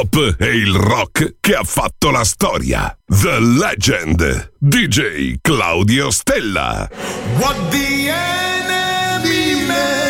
pop e il rock che ha fatto la storia. The Legend, DJ Claudio Stella. What the enemy man.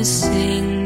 shine.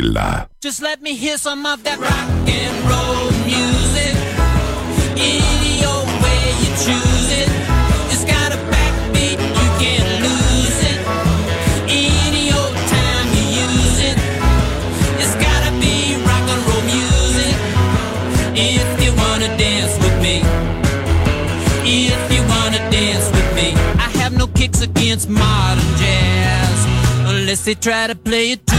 Bella. Just let me hear some of that rock and roll music. Any old way you choose it. It's got a backbeat, you can't lose it. Any old time you use it. It's gotta be rock and roll music. If you wanna dance with me. If you wanna dance with me. I have no kicks against modern jazz. Unless they try to play it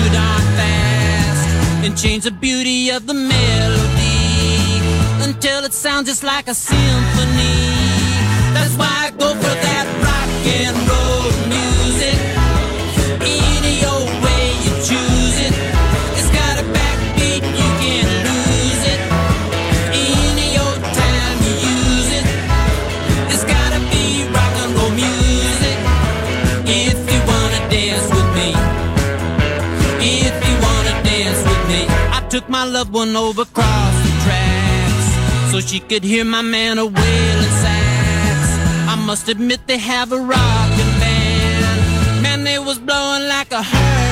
and change the beauty of the melody until it sounds just like a symphony. That's why I go for that rock and roll. my loved one over across the tracks so she could hear my man a wailing sax. I must admit they have a rockin' band. Man, they was blowing like a hurricane.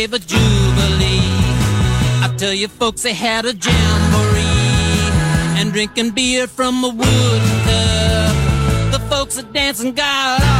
gave a jubilee. I tell you folks, they had a jamboree and drinking beer from a wooden cup. The folks are dancing got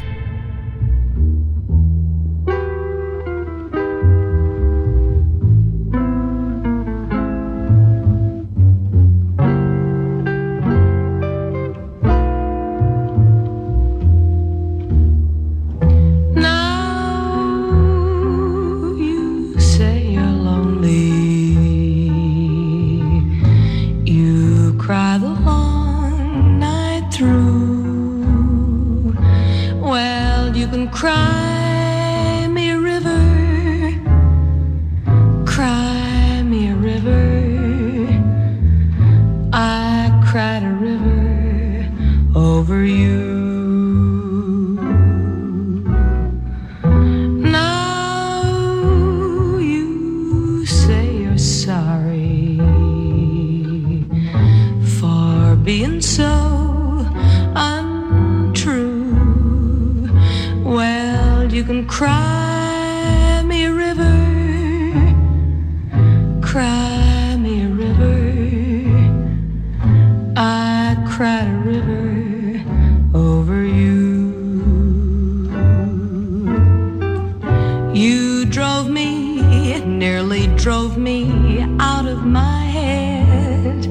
drove me out of my head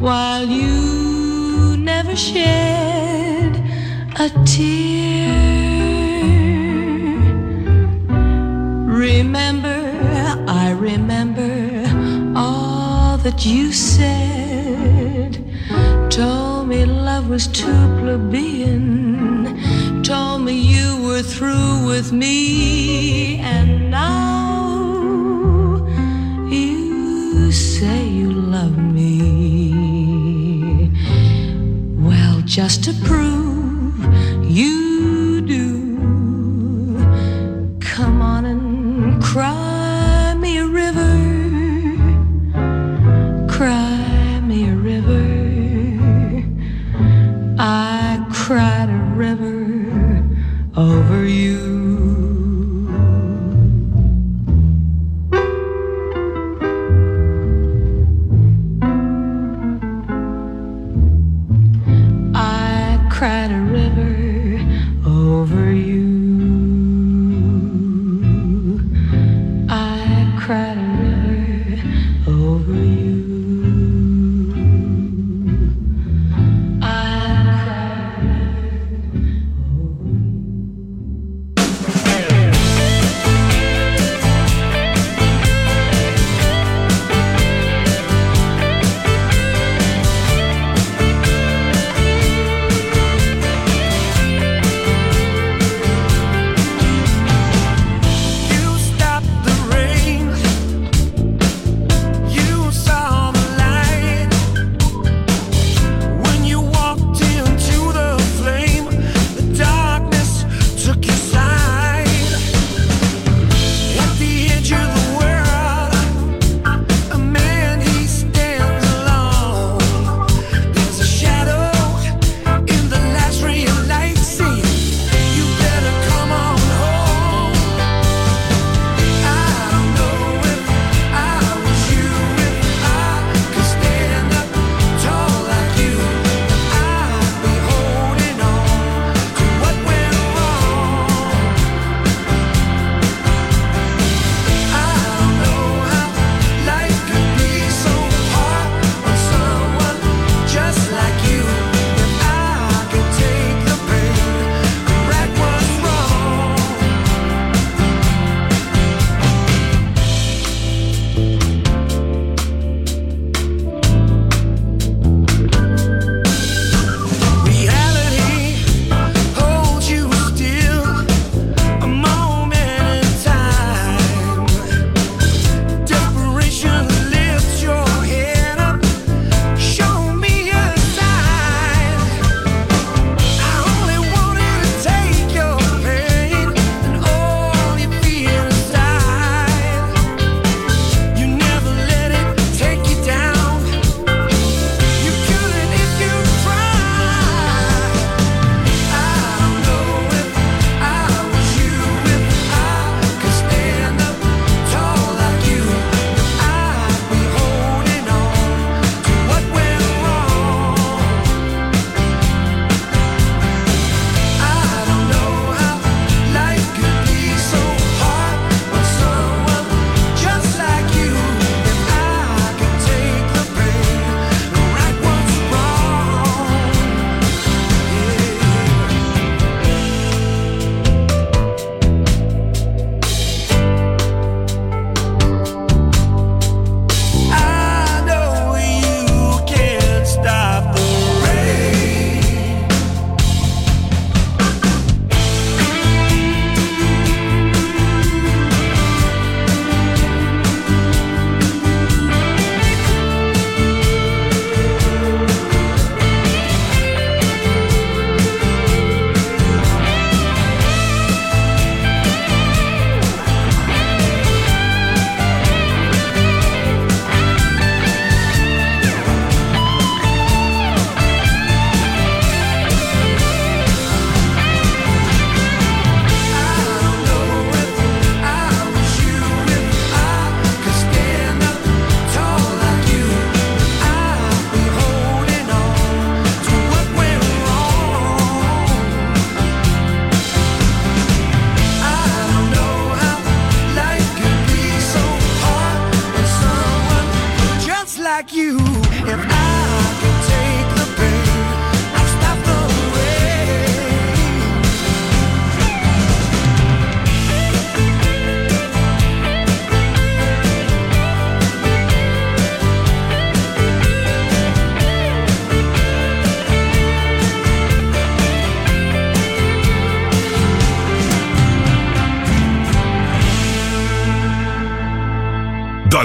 while you never shed a tear. Remember, I remember all that you said. Told me love was too plebeian. Told me you were through with me, and I. just to prove.